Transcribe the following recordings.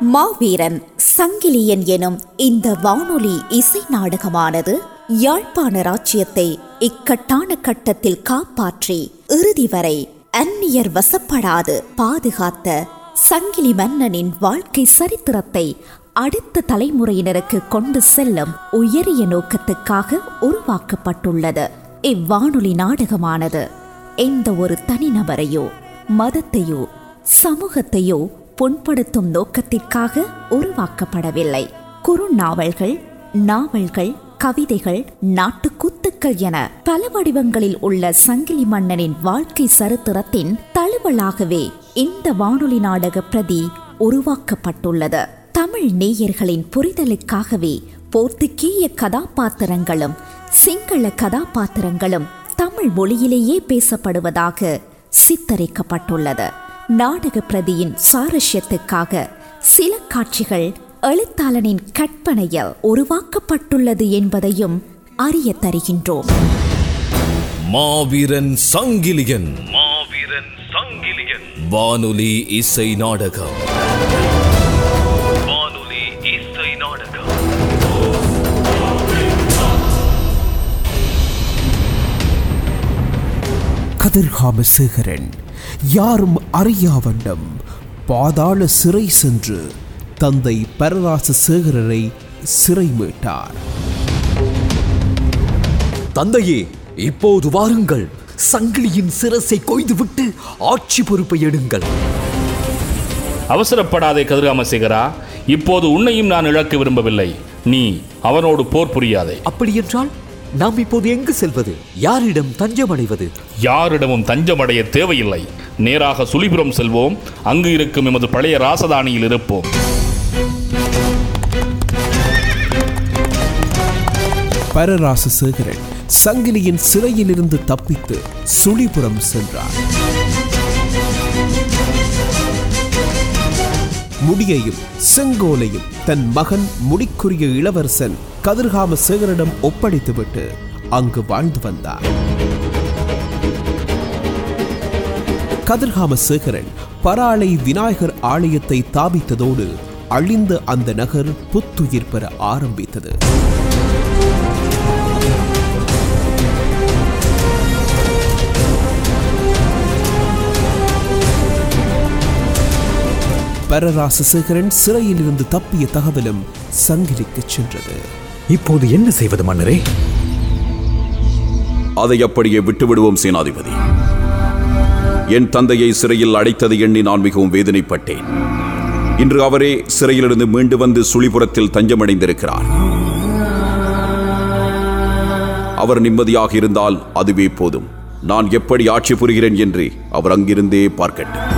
மாவீரன் சங்கிலியன் எனும் இந்த வானொலி இசை நாடகமானது யாழ்ப்பாண ராச்சியத்தை இக்கட்டான கட்டத்தில் காப்பாற்றி இறுதி வரை அந்நியர் வசப்படாது பாதுகாத்த சங்கிலி மன்னனின் வாழ்க்கை சரித்திரத்தை அடுத்த தலைமுறையினருக்கு கொண்டு செல்லும் உயரிய நோக்கத்துக்காக உருவாக்கப்பட்டுள்ளது. இவ்வானொலி நாடகமானது எந்த ஒரு தனிநபரையோ மதத்தையோ சமூகத்தையோ புண்படுத்தும் நோக்கத்திற்காக உருவாக்கப்படவில்லை. குறுநாவல்கள் நாவல்கள் கவிதைகள் நாட்டுக்கூத்துக்கள் என பல வடிவங்களில் உள்ள சங்கிலி மன்னனின் வாழ்க்கை சரித்திரத்தின் தழுவலாகவே இந்த வானொலி நாடக பிரதி உருவாக்கப்பட்டுள்ளது. தமிழ் நேயர்களின் புரிதலுக்காகவே போர்த்துக்கீய கதாபாத்திரங்களும் சிங்கள கதாபாத்திரங்களும் தமிழ் மொழியிலேயே பேசப்படுவதாக சித்தரிக்கப்பட்டுள்ளது. நாடக பிரதியின் சாரஸ்யத்துக்காக சில காட்சிகள் எழுத்தாளனின் கற்பனையில் உருவாக்கப்பட்டுள்ளது என்பதையும் அறிய தருகின்றோம். மாவீரன் சங்கிலியன். மாவீரன் சங்கிலியன். வானொலி இசை நாடகம். கதிர்காம சேகரன். யாரும் அறியாவண்ணம். பாதாள சிறை சென்று தந்தை பரராச சேகரரை சிறை மீட்டார். தந்தையே இப்போது வாருங்கள். சங்கிலியின் சிரசை கொய்துவிட்டு ஆட்சி பொறுப்பை எடுங்கள். அவசரப்படாதே கதிர்காமசேகரா. இப்போது உன்னையும் நான் இழக்க விரும்பவில்லை. நீ அவனோடு போர் புரியாதே. அப்படியென்றால் நாம் இப்போது எங்கு செல்வது? யாரிடம் தஞ்சமடைவது? யாரிடமும் தஞ்சமடைய தேவையில்லை. நேராக சுழிபுரம் செல்வோம். அங்கு இருக்கும் எமது பழைய ராசதானியில் இருப்போம். பரராச சேகரன் சங்கிலியின் சிறையிலிருந்து தப்பித்து சுழிபுரம் சென்றார் முடியையும் செங்கோலையும் தன் மகன் முடிக்குரிய இளவரசன் கதிர்காம சேகரிடம் ஒப்படைத்துவிட்டு அங்கு வாழ்ந்து வந்தார். கதிர்காம சேகரன் பராளை விநாயகர் ஆலயத்தை தாபித்ததோடு அழிந்த அந்த நகர் புத்துயிர் பெற ஆரம்பித்தது. பரராச சேகரன் சிறையில் இருந்து தப்பிய தகவலும் சங்கிலிக்கு சென்றது. இப்போது என்ன செய்வது மன்னரே? அதை அப்படியே விட்டுவிடுவோம் சேனாதிபதி. என் தந்தையை சிறையில் அடைத்ததை எண்ணி நான் மிகவும் வேதனைப்பட்டேன். இன்று அவரே சிறையிலிருந்து மீண்டு வந்து சுழிபுரத்தில் தஞ்சமடைந்திருக்கிறார். அவர் நிம்மதியாக இருந்தால் அதுவே போதும். நான் எப்படி ஆட்சி புரிகிறேன் என்று அவர் அங்கிருந்தே பார்க்கட்டும்.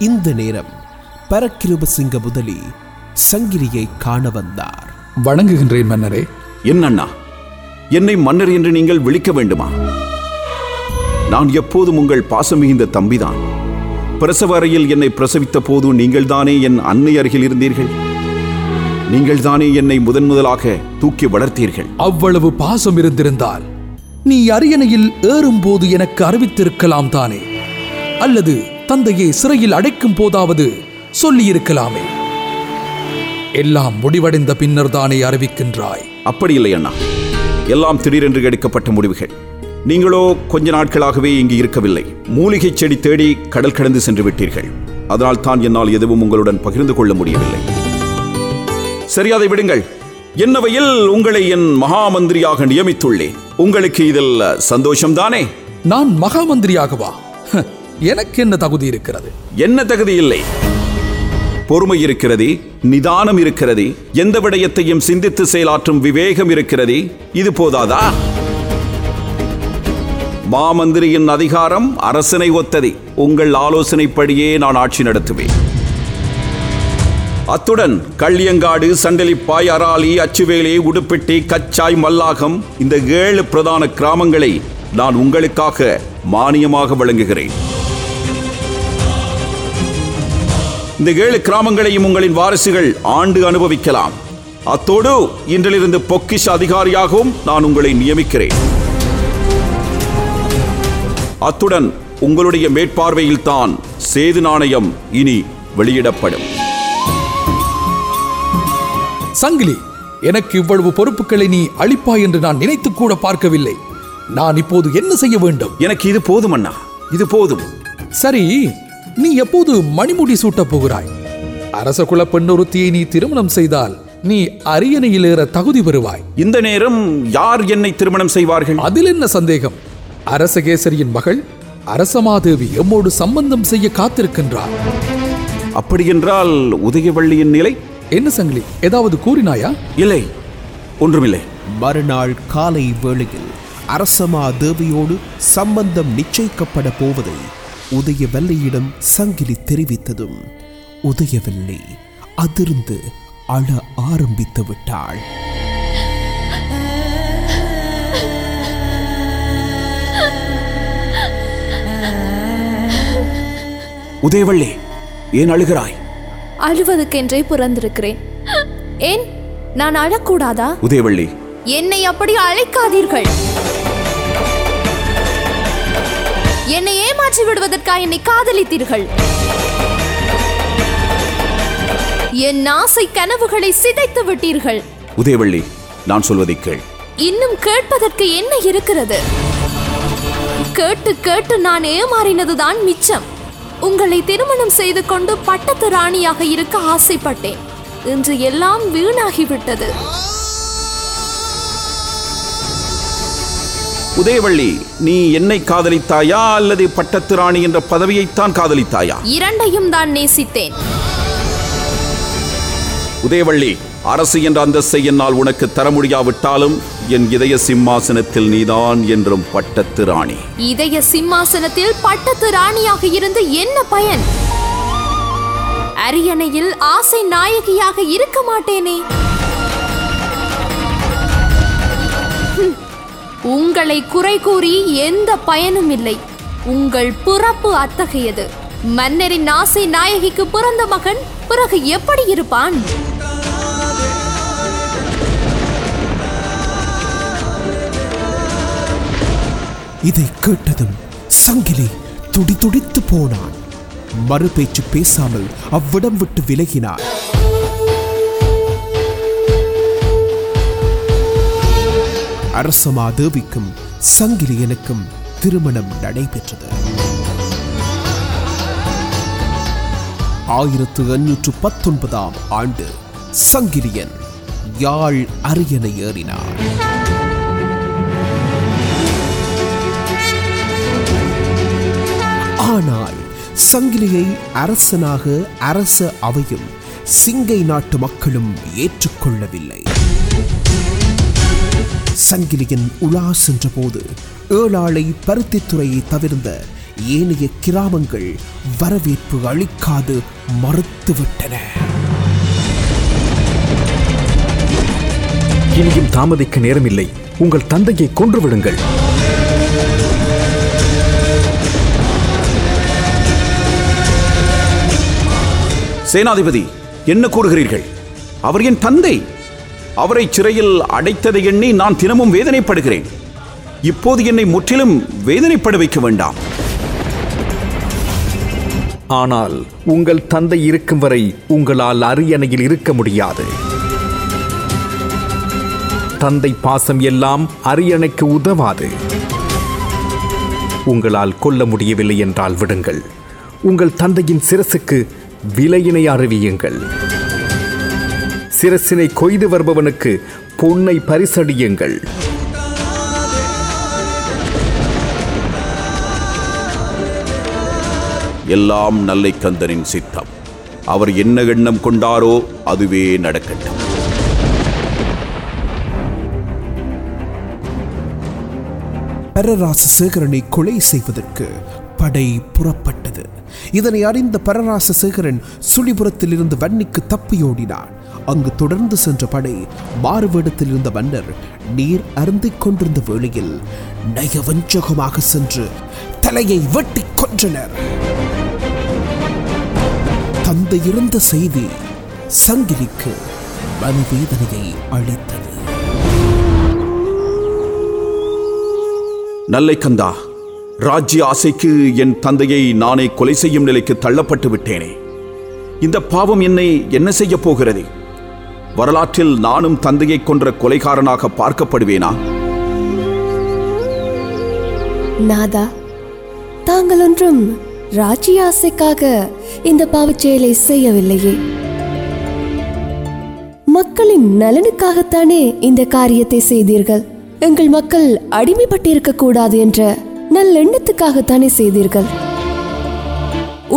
இந்த நேரம் பரக்கிருபசிங்க முதலி சங்கிலியை காண வந்தார். வணங்குகின்றேன் மன்னரே. என் அண்ணா? என்னை மன்னர் என்று நீங்கள் விழிக்க வேண்டுமா? நான் எப்போதும் உங்கள் பாசம் மிகுந்த தம்பிதான். பிரசவ அறையில் என்னை பிரசவித்த போது நீங்கள்தானே என் அன்னை அருகில் இருந்தீர்கள்? நீங்கள்தானே என்னை முதன் முதலாக தூக்கி வளர்த்தீர்கள்? அவ்வளவு பாசம் இருந்திருந்தால் நீ அரியணையில் ஏறும்போது எனக்கு அறிவித்திருக்கலாம் தானே? அல்லது தந்தையை சிறையில் அடைக்கும் போதாவது சொல்லியிருக்கலாமே. எல்லாம் முடிவடைந்த பின்னர் தானே அறிவிக்கின்றாய். அப்படி இல்லை அண்ணா. எல்லாம் திடீரென்று எடுக்கப்பட்ட முடிவுகள். நீங்களோ கொஞ்ச நாட்களாகவே இங்கு இருக்கவில்லை. மூலிகை செடி தேடி கடல் கடந்து சென்று விட்டீர்கள். அதனால் தான் என்னால் எதுவும் உங்களுடன் பகிர்ந்து கொள்ள முடியவில்லை. சரி அதை விடுங்கள். என்னவையில் உங்களை என் மகாமந்திரியாக நியமித்துள்ளேன். உங்களுக்கு இதில் சந்தோஷம்தானே? நான் மகாமந்திரியாகவா? ஹ, எனக்கு என்ன தகுதி இருக்கிறது? என்ன தகுதி இல்லை? பொறுமை இருக்கிறது நிதானம் இருக்கிறது எந்த விடயத்தையும் சிந்தித்து செயலாற்றும் விவேகம் இருக்கிறது இது போதாதா? மாமந்திரியின் அதிகாரம் அரசனை ஒத்தது. உங்கள் ஆலோசனைப்படியே நான் ஆட்சி நடத்துவேன். அத்துடன் கள்ளியங்காடு சண்டலிப்பாய் அராலி அச்சுவேலி உடுப்பிட்டி கச்சாய் மல்லாகம் இந்த ஏழு பிரதான கிராமங்களை நான் உங்களுக்காக மானியமாக வழங்குகிறேன். இந்த ஏழு கிராமங்களையும் உங்களின் வாரிசுகள் ஆண்டு அனுபவிக்கலாம். அத்தோடு இன்றிலிருந்து பொக்கிஷ அதிகாரியாகவும் நான் உங்களை நியமிக்கிறேன். அத்துடன் உங்களுடைய மேற்பார்வையில்தான் சேது நாணயம் இனி வெளியிடப்படும். சங்கிலி எனக்கு இவ்வளவு பொறுப்புகளை நீ அளிப்பாய் என்று நான் நினைத்து கூட பார்க்கவில்லை. நான் இப்போது என்ன செய்ய வேண்டும்? எனக்கு இது போதும் அண்ணா. இது போதும். சரி நீ எப்போது மணிமுடி சூட்டப் போகிறாய்? அரச குல பெண்ணொருத்தியை நீ திருமணம் செய்தால் நீ அரியணையில் ஏற தகுதி பெறுவாய். இந்த நேரம் யார் என்னை திருமணம் செய்வார்கள்? அதில் என்ன சந்தேகம்? அரசகேசரியின் மகள் அரசமாதேவி எம்மோடு சம்பந்தம் செய்ய காத்திருக்கின்றார் அப்படியென்றால் உதயவள்ளியின் நிலை? என்ன சங்கிலி ஏதாவது கூறினாயா? இல்லை ஒன்றுமில்லை. மறுநாள் காலை வேளையில் அரசமா தேவியோடு சம்பந்தம் நிச்சயிக்கப்பட போவதை உதயவல்லியிடம் சங்கிலி தெரிவித்ததும் உதயவல்லி அதிர்ந்து அழ ஆரம்பித்து விட்டாள். உதயவள்ளி ஏன் அழுகிறாய்? அழுவதற்கென்றே பிறந்திருக்கிறேன். ஏன்? நான் அழக்கூடாதா? உதயவள்ளி என்னை அப்படி அழைக்காதீர்கள். என்னை ஏமாற்றி விடுவதற்காக என்னை காதலித்தீர்கள். என் ஆசை கனவுகளை சிதைத்து விட்டீர்கள். உதயவள்ளி நான் சொல்வதை கேள். இன்னும் கேட்பதற்கு என்ன இருக்கிறது? கேட்டு கேட்டு நான் ஏமாறினதுதான் மிச்சம். உங்களை திருமணம் செய்து கொண்டு பட்டத்து ராணியாக இருக்க ஆசைப்பட்டேன். இன்று எல்லாம் வீணாகிவிட்டது. உதயவள்ளி நீ என்னை காதலித்தாயா அல்லது பட்டத்து ராணி என்ற பதவியைத்தான் காதலித்தாயா? இரண்டையும் தான் நேசித்தேன். உதயவள்ளி அரசு என்ற அந்தஸ்தை என்னால் உனக்கு தர முடியாவிட்டாலும் என் இதய சிம்மாசனத்தில் நீதான் என்றும் பட்டத்து ராணி இதய சிம்மாசனத்தில் பட்டத்து ராணியாக இருந்து என்ன பயன்? அரியணையில் ஆசை நாயகியாக இருக்க மாட்டேனே. உங்களை குறை கூறி எந்த பயனும் இல்லை. உங்கள் பிறப்பு அத்தகையது. மன்னரின் ஆசை நாயகிக்கு பிறந்த மகன் பிறகு எப்படி இருப்பான்? இதை கேட்டதும் சங்கிலி துடி துடித்து போனான். மறுபேச்சு பேசாமல் அவ்விடம் விட்டு விலகினான். அரசமாதேவிக்கும் சங்கிலியனுக்கும் திருமணம் நடைபெற்றது. ஆயிரத்து எண்ணூற்று பத்தொன்பதாம் ஆண்டு சங்கிலியன் யாழ் அரியணை ஏறினார். ஆனால் சங்கிலியை அரசனாக அரச அவையும் சிங்கை நாட்டு மக்களும் ஏற்றுக்கொள்ளவில்லை. சங்கிலியன் உலா சென்றபோது ஏழாளை பருத்தித்துறையை தவிர்ந்த ஏனைய கிராமங்கள் வரவேற்பு அளிக்காது மறுத்துவிட்டன. இனியும் தாமதிக்க நேரமில்லை. உங்கள் தந்தையை கொன்று விடுங்கள். சேனாதிபதி என்ன கூறுகிறீர்கள்? அவர் என் தந்தை! அவரை சிறையில் அடைத்ததை எண்ணி நான் தினமும் வேதனைப்படுகிறேன். இப்போது என்னை முற்றிலும் வேதனைப்பட வைக்க வேண்டாம். ஆனால் உங்கள் தந்தை இருக்கும் வரை உங்களால் அரியணையில் இருக்க முடியாது. தந்தை பாசம் எல்லாம் அரியணைக்கு உதவாது. உங்களால் கொல்ல முடியவில்லை என்றால் விடுங்கள். உங்கள் தந்தையின் சிரசுக்கு விலையினை அறிவியுங்கள் சிரசினை கொய்து வருபவனுக்கு பொன்னை பரிசடியுங்கள். எல்லாம் நல்லை கந்தனின் சித்தம். அவர் என்ன எண்ணம் கொண்டாரோ அதுவே நடக்கட்டும். பரராச சேகரனை கொலை செய்வதற்கு படை புறப்பட்டது. இதனை அறிந்த பரராச சேகரன் சுழிபுரத்தில் இருந்து வன்னிக்கு தப்பியோடினான். அங்கு தொடர்ந்து சென்ற படை மாறுவேடத்தில் இருந்த மன்னர் நீர் அருந்திக் கொண்டிருந்த வேளையில் நயவஞ்சகமாக சென்று தலையை வெட்டி கொன்றனர். தந்தை இருந்த செய்தி சங்கிலிக்கு மனவேதனையை அளித்தது. நல்லை கந்தா ராஜ்ய ஆசைக்கு என் தந்தையை நானே கொலை செய்யும் நிலைக்கு தள்ளப்பட்டு விட்டேனே. இந்த பாவம் என்னை என்ன செய்ய போகிறது? வரலாற்றில் நானும் தந்தையை கொன்ற கொலைகாரனாக பார்க்கப்படுவேனா? நாதா தாங்கள் ஒன்றும் ராஜ்ய ஆசைக்காக இந்த பாவச்செயலை செய்யவில்லையே. மக்களின் நலனுக்காகத்தானே இந்த காரியத்தை செய்தீர்கள். எங்கள் மக்கள் அடிமைப்பட்டிருக்க கூடாது என்ற நல்லெண்ணத்துக்காகத்தானே செய்தீர்கள்.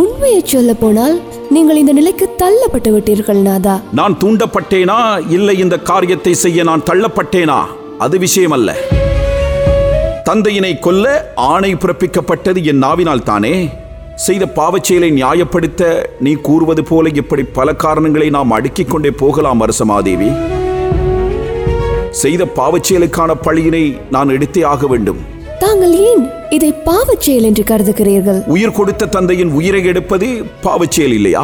உண்மையை சொல்ல போனால் நீங்கள் இந்த நிலைக்கு தள்ளப்பட்டு விட்டீர்கள் நாதா. நான் தூண்டப்பட்டேனா? இல்லை இந்த காரியத்தை செய்ய நான் தள்ளப்பட்டேனா? அது விஷயம் அல்ல தந்தையினை கொல்ல ஆணை பிறப்பிக்கப்பட்டது என் நாவினால் தானே? செய்த பாவச்செயலை நியாயப்படுத்த நீ கூறுவது போல இப்படி பல காரணங்களை நாம் அடுக்கிக் கொண்டே போகலாம் அரசமாதேவி செய்த பாவச்செயலுக்கான பழியினை நான் எடுத்தே ஆக வேண்டும். தாங்கள் ஏன் இதை பாவச் செயல் என்று கருதுகிறீர்கள்? உயிர் கொடுத்த தந்தையின் உயிரை எடுப்பது பாவச் செயல் இல்லையா?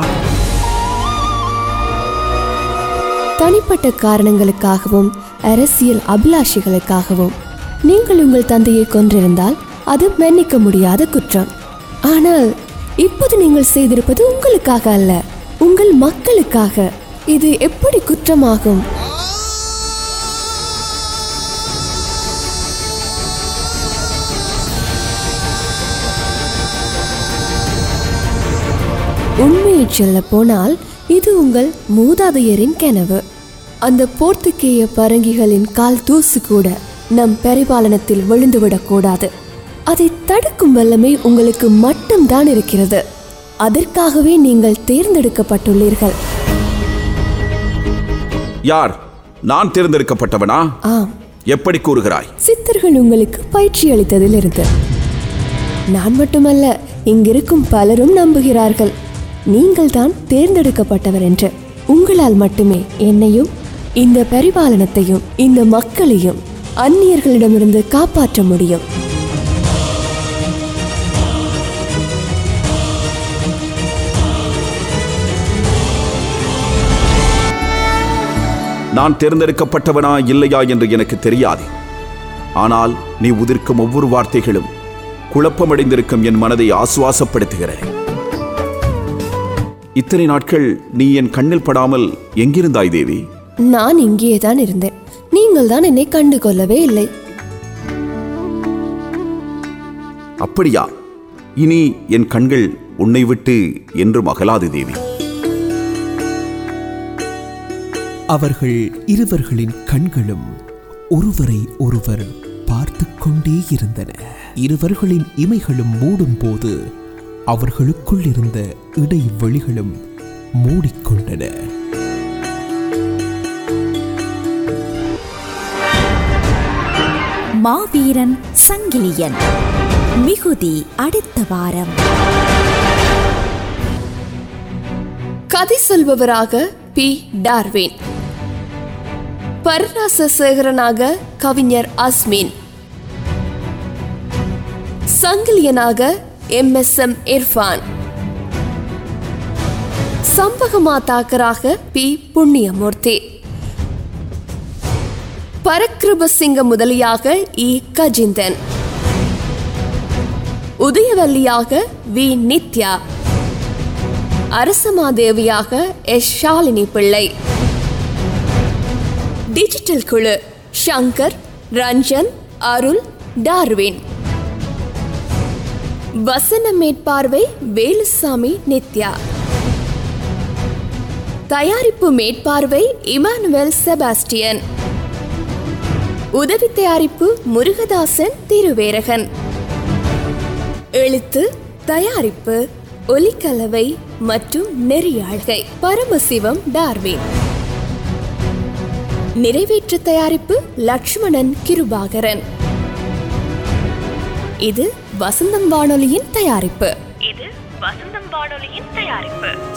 தனிப்பட்ட காரணங்களுக்காகவும் அரசியல் அபிலாஷைகளுக்காகவும் நீங்கள் உங்கள் தந்தையை கொன்றிருந்தால் அது மன்னிக்க முடியாத குற்றம். ஆனால் இப்போது நீங்கள் செய்திருப்பது உங்களுக்காக அல்ல உங்கள் மக்களுக்காக. இது எப்படி குற்றமாகும்? உண்மையை சொல்ல போனால் இது உங்கள் மூதாதையரின் கனவு. அந்த போர்த்துகேய பரங்கிகளின் கால் தூசு கூட நம் பரிபாலனத்தில் விழுந்துவிடக் கூடாது. அதை தடுக்கும் வல்லமை உங்களுக்கு மட்டும்தான் இருக்கிறது. அதற்காகவே நீங்கள் தேர்ந்தெடுக்கப்பட்டுள்ளீர்கள். யார்? நான் தேர்ந்தெடுக்கப்பட்டவனா? ஆம். எப்படி கூறுகிறாய்? சித்தர்கள் உங்களுக்கு பயிற்சி அளித்ததிலிருந்து. நான் மட்டுமல்ல இங்கிருக்கும் பலரும் நம்புகிறார்கள். நீங்கள் தான் தேர்ந்தெடுக்கப்பட்டவர் என்று. உங்களால் மட்டுமே என்னையும் இந்த பரிபாலனத்தையும் இந்த மக்களையும் அந்நியர்களிடமிருந்து காப்பாற்ற முடியும். நான் தேர்ந்தெடுக்கப்பட்டவனா இல்லையா என்று எனக்கு தெரியாது. ஆனால் நீ உதிர்க்கும் ஒவ்வொரு வார்த்தைகளும் குழப்பமடைந்திருக்கும் என் மனதை ஆசுவாசப்படுத்துகிறது இத்தனை நாட்கள் நீ என் கண்ணில் படாமல் எங்கிருந்தாய் தேவி? நான் இங்கேயே தான் இருந்தேன். நீங்கள் தான் என்னை கண்டு கொள்ளவே இல்லை. அப்படியா? இனி என் கண்கள் உன்னை விட்டு என்றும் அகலாது தேவி. அவர்கள் இருவர்களின் கண்களும் ஒருவரை ஒருவர் பார்த்து கொண்டே இருந்தன. இருவர்களின் இமைகளும் மூடும் போது அவர்களுக்குள் இருந்த இடைவெளிகளும் மூடிக்கொண்டன. மாவீரன் சங்கிலியன் மிகுதி அடுத்த வாரம். கதை சொல்பவராக பி. டார்வின். பரராச சேகரனாக கவிஞர் அஸ்மின். சங்கிலியனாக எம் எஸ் எம் இர்ஃபான். சம்பகமாதாக்கராக பி. புண்ணியமூர்த்தி. பரக்கிருபசிங்க முதலியாக இ. கஜிந்தன். உதயவல்லியாக வி. நித்யா. அரசமாதேவியாக எஸ். ஷாலினி பிள்ளை டிஜிட்டல் குழு ஷங்கர் ரஞ்சன் அருள் டார்வின். வசன மேற்பார்வை வேலுசாமி நித்யா. தயாரிப்பு மேற்பார்வை இமானுவேல் செபாஸ்டியன். உதவி தயாரிப்பு முருகதாசன் திருவேரகன். எழுத்து தயாரிப்பு ஒலிக்கலவை மற்றும் நெறியாழ்கை. பரமசிவம் டார்வின். நிறைவேற்று தயாரிப்பு லக்ஷ்மணன் கிருபாகரன். இது வசந்தம் வானொலியின் தயாரிப்பு. இது வசந்தம் வானொலியின் தயாரிப்பு.